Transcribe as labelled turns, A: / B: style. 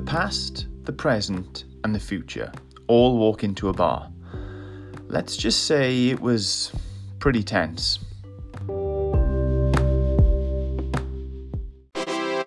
A: The past, the present, and the future all walk into a bar. Let's just say it was pretty tense.